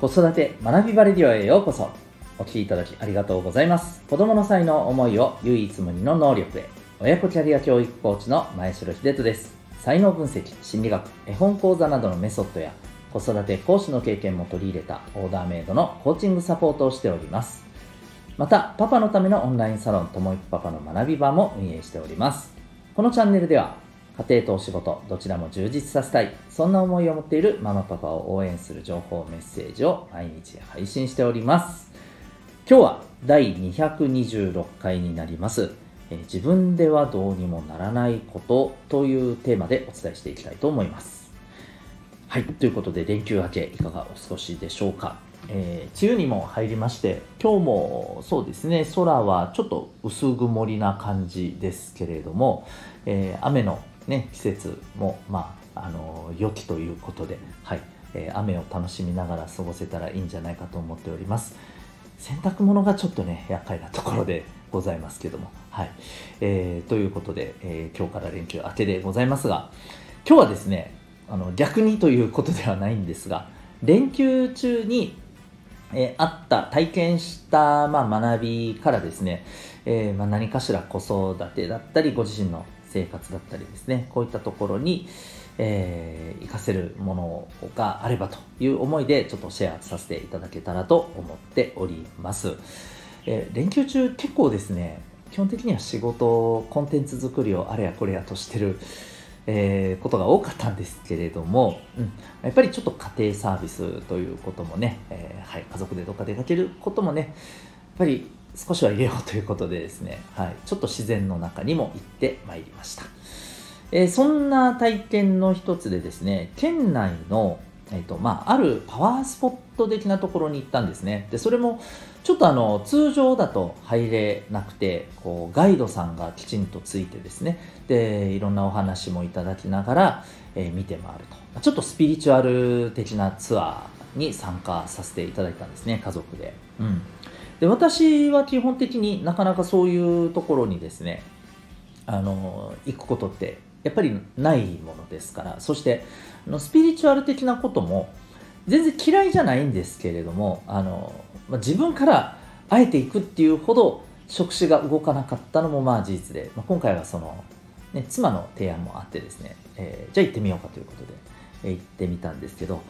子育て学びバレディオへようこそ。お聞きいただきありがとうございます。子供の才能思いを唯一無二の能力へ。親子キャリア教育コーチの前城秀人です。才能分析心理学絵本講座などのメソッドや子育て講師の経験も取り入れたオーダーメイドのコーチングサポートをしております。またパパのためのオンラインサロンともいくパパの学び場も運営しております。このチャンネルでは家庭とお仕事どちらも充実させたい。そんな思いを持っているママパパを応援する情報メッセージを毎日配信しております。今日は第226回になります。え自分ではどうにもならないことというテーマでお伝えしていきたいと思います。はいということで連休明けいかがお過ごしでしょうか。えー、梅雨にも入りまして今日もそうですね空はちょっと薄曇りな感じですけれども、えー、雨のね、季節も、まあ、あの良きということで、はいえー、雨を楽しみながら過ごせたらいいんじゃないかと思っております。洗濯物がちょっとね、厄介なところでございますけども。はい。えー、ということで、えー、今日から連休明けでございますが、今日はですね、あの逆にということではないんですが、連休中に、えー、あった体験した、まあ、学びからですね、えーまあ、何かしら子育てだったりご自身の生活だったりですねこういったところに、えー、活かせるものがあればという思いでちょっとシェアさせていただけたらと思っております、えー、連休中結構ですね基本的には仕事コンテンツ作りをあれやこれやとしてるえー、ことが多かったんですけれども、うん、やっぱりちょっと家庭サービスということもね、えー、はい、家族でどっか出かけることもね、やっぱり少しは入れようということでですね、はい、ちょっと自然の中にも行ってまいりました。えー、そんな体験の一つでですね、県内の、えーとまあ、あるパワースポット的なところに行ったんですね。で、それもちょっとあの通常だと入れなくて、こうガイドさんがきちんとついてですね、で、いろんなお話もいただきながら、えー、見て回ると。ちょっとスピリチュアル的なツアーに参加させていただいたんですね、家族で。うんで私は基本的になかなかそういうところにですねあの行くことってやっぱりないものですから。そしてのスピリチュアル的なことも全然嫌いじゃないんですけれどもあの、まあ、自分からあえていくっていうほど触手が動かなかったのもまあ事実で、まあ、今回はその、ね、妻の提案もあってですね、えー、じゃあ行ってみようかということで、えー、行ってみたんですけど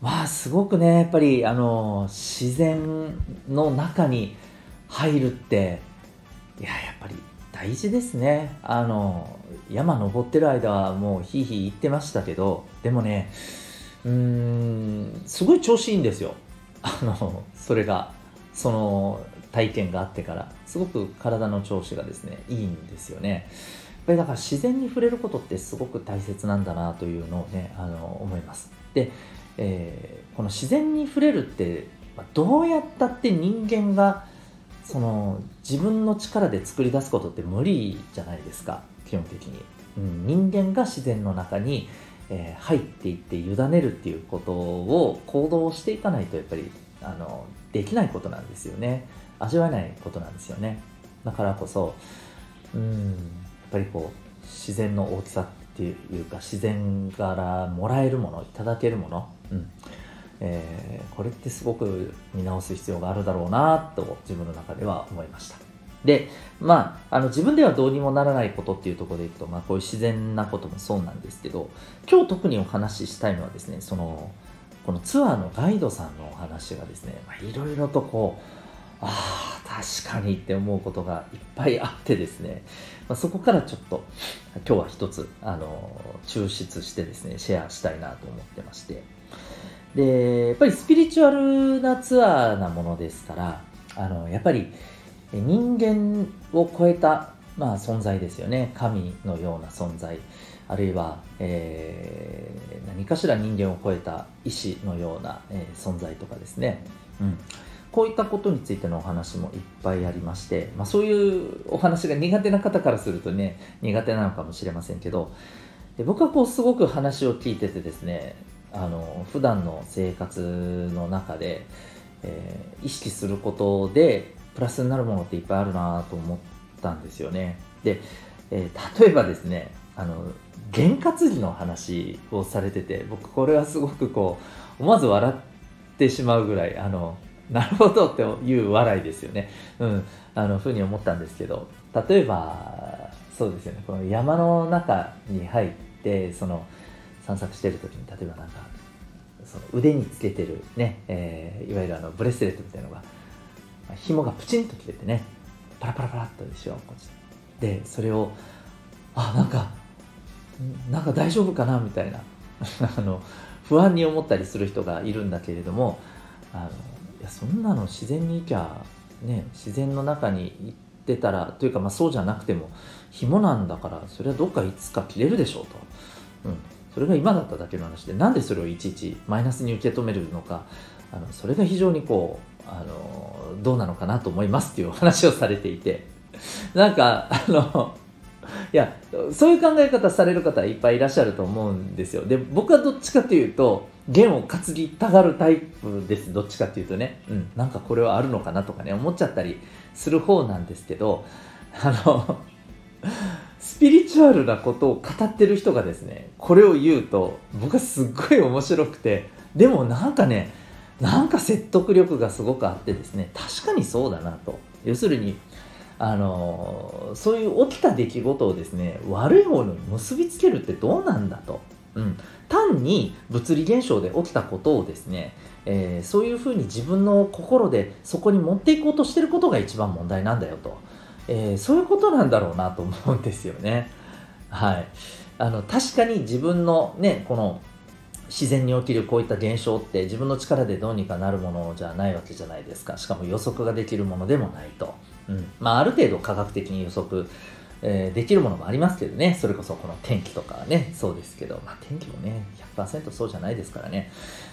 まあすごくねやっぱりあの自然の中に入るっていややっぱり大事ですね。あの山登ってる間はもうひいひい言ってましたけどでもねうーんすごい調子いいんですよ。あのそれがその体験があってから。すごく体の調子がですねいいんですよね。やっぱりだから自然に触れることってすごく大切なんだなというのをねあの思います。でえー、この自然に触れるって、まあどうやったって人間がその自分の力で作り出すことって無理じゃないですか。基本的に、うん、人間が自然の中に、えー、入っていって委ねるっていうことを行動していかないとやっぱりあのできないことなんですよね。味わえないことなんですよね。だからこそうんやっぱりこう自然の大きさっっていうか自然からもらえるものいただけるものうんえー、これってすごく見直す必要があるだろうなと自分の中では思いました。で、まあ、あの自分ではどうにもならないことっていうところでいくと、まあ、こういう自然なこともそうなんですけど、今日特にお話ししたいのはですね、その、このツアーのガイドさんのお話がですね、いろいろとこう、ああ、確かにって思うことがいっぱいあってですね、まあ、そこからちょっと今日は一つ、あの、抽出してですね、シェアしたいなと思ってまして、で、やっぱりスピリチュアルなツアーなものですから、あの、やっぱり人間を超えた、まあ、存在ですよね。神のような存在。あるいは、えー、何かしら人間を超えた意志のような、えー、存在とかですね。うん。こういったことについてのお話もいっぱいありまして、まあ、そういうお話が苦手な方からするとね、苦手なのかもしれませんけど、で僕はこうすごく話を聞いててですね、あの普段の生活の中で、えー、意識することでプラスになるものっていっぱいあるなと思ったんですよね。で、えー、例えばですねあの験担ぎの話をされてて僕これはすごくこう思わず笑っってしまうぐらいあのなるほどっていう笑いですよね。うん、あのふうに思ったんですけど。例えばそうですよね。この山の中に入ってその散策してる時に例えばなんかその腕につけてるね、えー、いわゆるあのブレスレットみたいなのが紐がプチンと切れてねパラパラパラっとでしょでそれをあなんかなんか大丈夫かな？みたいな。あの不安に思ったりする人がいるんだけれどもあのやそんなの自然にいきゃ、ね、自然の中に行ってたらというか、まあ、そうじゃなくても紐なんだからそれはどっかいつか切れるでしょうと、うん、それが今だっただけの話でなんでそれをいちいちマイナスに受け止めるのかあのそれが非常にこうあのどうなのかなと思いますっていうお話をされていて。なんかあのいやそういう考え方される方いっぱいいらっしゃると思うんですよ。で僕はどっちかというと弦を担ぎたがるタイプです。どっちかっていうとね、うん、なんかこれはあるのかなとかね思っちゃったりする方なんですけどあの スピリチュアルなことを語ってる人がですねこれを言うと僕はすっごい面白くてでもなんかねなんか説得力がすごくあってですね確かにそうだなと。要するにあのそういう起きた出来事をですね悪い方に結びつけるってどうなんだと、うん、単に物理現象で起きたことをですね、えー、そういうふうに自分の心でそこに持っていこうとしてることが一番問題なんだよと、えー、そういうことなんだろうなと思うんですよね。はい、あの確かに自分のねこの自然に起きるこういった現象って自分の力でどうにかなるものじゃないわけじゃないですか。しかも予測ができるものでもないと。うん。まあ、ある程度科学的に予測、えー、できるものもありますけどね、それこそこの天気とかね、そうですけど、まあ、天気もね、100%そうじゃないですからね。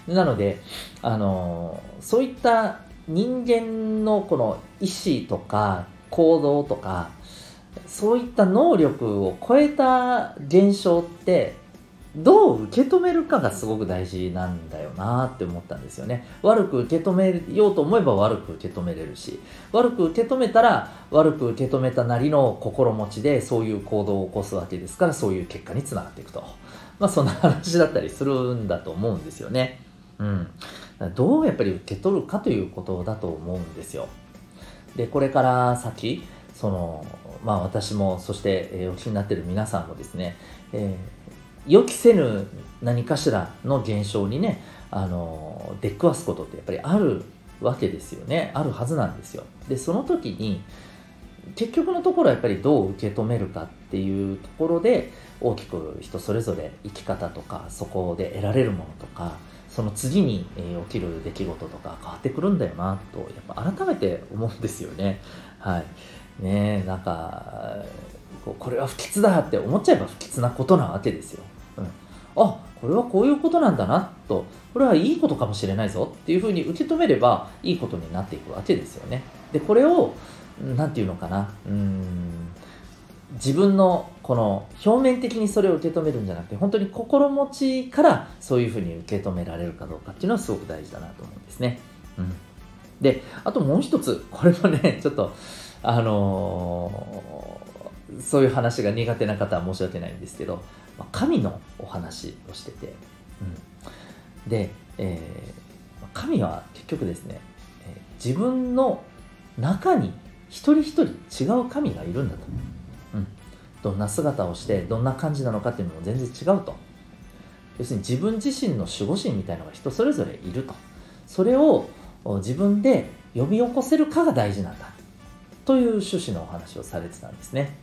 なので、あのー、そういった人間のこの意思とか行動とか、そういった能力を超えた現象ってどう受け止めるかがすごく大事なんだよなって思ったんですよね。悪く受け止めようと思えば悪く受け止めれるし悪く受け止めたら悪く受け止めたなりの心持ちでそういう行動を起こすわけですからそういう結果につながっていくと。まあそんな話だったりするんだと思うんですよね。うん。どうやっぱり受け取るかということだと思うんですよ。でこれから先そのまあ私もそして、えー、お気になってる皆さんもですね、えー予期せぬ何かしらの現象にねあの出くわすことってやっぱりあるわけですよね。あるはずなんですよ。でその時に結局のところはやっぱりどう受け止めるかっていうところで大きく人それぞれ生き方とかそこで得られるものとかその次に起きる出来事とか変わってくるんだよなとやっぱ改めて思うんですよね。はい。ねなんかこれは不吉だって思っちゃえば不吉なことなわけですよ。あこれはこういうことなんだなと。これはいいことかもしれないぞ。っていうふうに受け止めればいいことになっていくわけですよね。でこれを何て言うのかな。うん。自分のこの表面的にそれを受け止めるんじゃなくて本当に心持ちからそういうふうに受け止められるかどうかっていうのはすごく大事だなと思うんですね。うん、であともう一つこれもねちょっとあの、そういう話が苦手な方は申し訳ないんですけどま神のお話をしてて、うん、で、えー、神は結局ですね、えー、自分の中に一人一人違う神がいるんだと、うん、どんな姿をしてどんな感じなのかっていうのも全然違うと。要するに自分自身の守護神みたいなのが人それぞれいると。それを自分で呼び起こせるかが大事なんだ。という趣旨のお話をされてたんですね。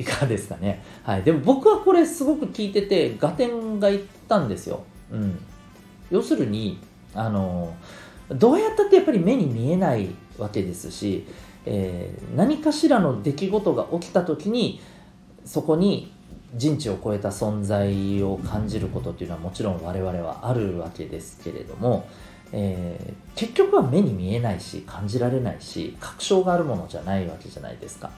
いかがですかね。はい。でも僕はこれすごく聞いてて、合点がいったんですよ。うん。要するに、あの、どうやったってやっぱり目に見えないわけですし、えー、何かしらの出来事が起きた時に、そこに人知を超えた存在を感じることっていうのはもちろん我々はあるわけですけれども、えー、結局は目に見えないし感じられないし確証があるものじゃないわけじゃないですか。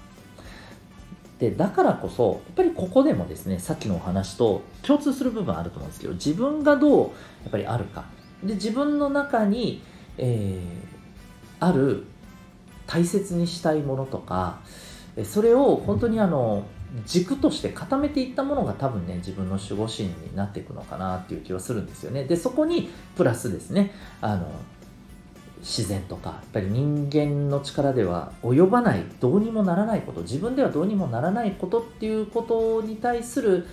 でだからこそやっぱりここでもですねさっきのお話と共通する部分あると思うんですけど自分がどうやっぱりあるか。で自分の中に、えー、ある大切にしたいものとかそれを本当にあの軸として固めていったものが多分ね自分の守護神になっていくのかなっていう気はするんですよね。でそこにプラスですねあの自然とかやっぱり人間の力では及ばないどうにもならないこと自分ではどうにもならないことっていうことに対する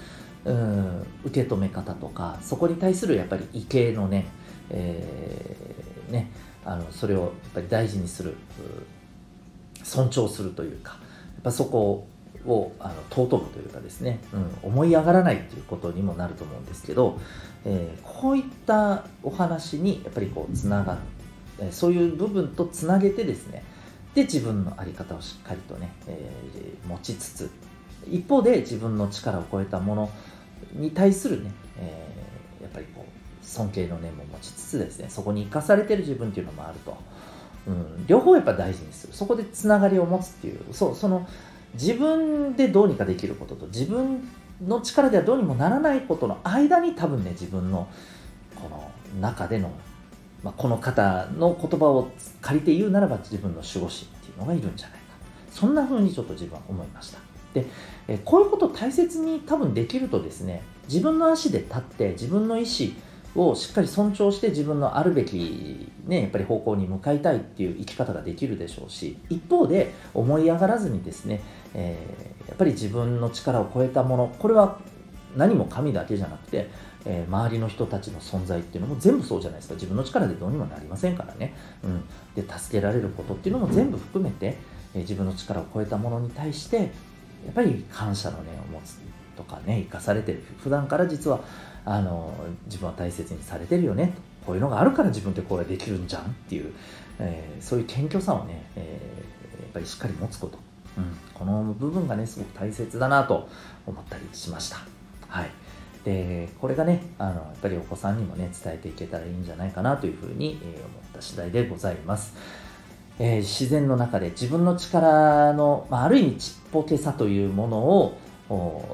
うん受け止め方とかそこに対するやっぱり畏敬の念、えー、ねあのそれをやっぱり大事にする尊重するというかやっぱそこをあの尊ぶというかですね、うん、思い上がらないということにもなると思うんですけど、えー、こういったお話にやっぱりこうつながってそういう部分とつなげてですねで自分の在り方をしっかりとね、えー、持ちつつ一方で自分の力を超えたものに対するね、えー、やっぱりこう尊敬の念も持ちつつですねそこに生かされてる自分っていうのもあると、うん、両方やっぱ大事にする。そこでつながりを持つっていうそうその自分でどうにかできることと自分の力ではどうにもならないことの間に多分ね自分のこの中でのまあ、この方の言葉を借りて言うならば自分の守護神っていうのがいるんじゃないかそんな風にちょっと自分は思いました。でこういうことを大切に多分できるとですね自分の足で立って自分の意思をしっかり尊重して自分のあるべき、ね、やっぱり方向に向かいたいっていう生き方ができるでしょうし一方で思い上がらずにですね、えー、やっぱり自分の力を超えたものこれは何も神だけじゃなくてえー、周りの人たちの存在っていうのも全部そうじゃないですか。自分の力でどうにもなりませんからね、うん、で助けられることっていうのも全部含めて、えー、自分の力を超えたものに対してやっぱり感謝の念を持つとかね生かされてる。普段から実はあの自分は大切にされてるよね。こういうのがあるから自分ってこれできるんじゃんっていう、えー、そういう謙虚さをね、えやっぱりしっかり持つこと、うん、この部分がねすごく大切だなと思ったりしました。はい。でこれがねあのやっぱりお子さんにもね伝えていけたらいいんじゃないかなというふうに、え思った次第でございます、えー、自然の中で自分の力の、まあ、ある意味ちっぽけさというものを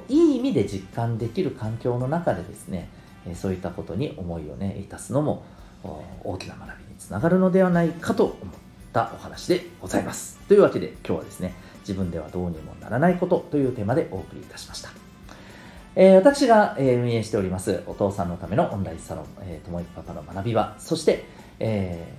いい意味で実感できる環境の中でですね、えそういったことに思いをね致すのも大きな学びにつながるのではないかと思ったお話でございます。というわけで今日はですね自分ではどうにもならないことというテーマでお送りいたしました。えー、私が、えー、運営しておりますお父さんのためのオンラインサロン、えー、ともいパパの学び場、そして、え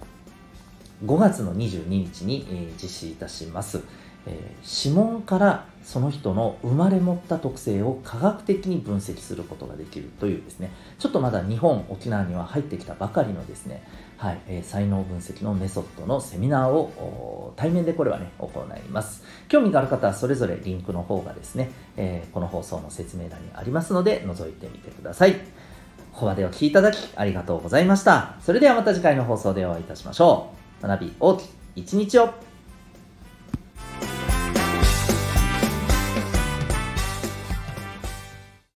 ー、5月の22日に、えー、実施いたします、えー、指紋からその人の生まれ持った特性を科学的に分析することができるというですね、ちょっとまだ日本、沖縄には入ってきたばかりのですね、はい、えー、才能分析のメソッドのセミナーを対面でこれはね、行います。興味がある方はそれぞれリンクの方がですね、えー、この放送の説明欄にありますので、覗いてみてください。ここまでお聴きいただきありがとうございました。それではまた次回の放送でお会いいたしましょう。学び大きい一日を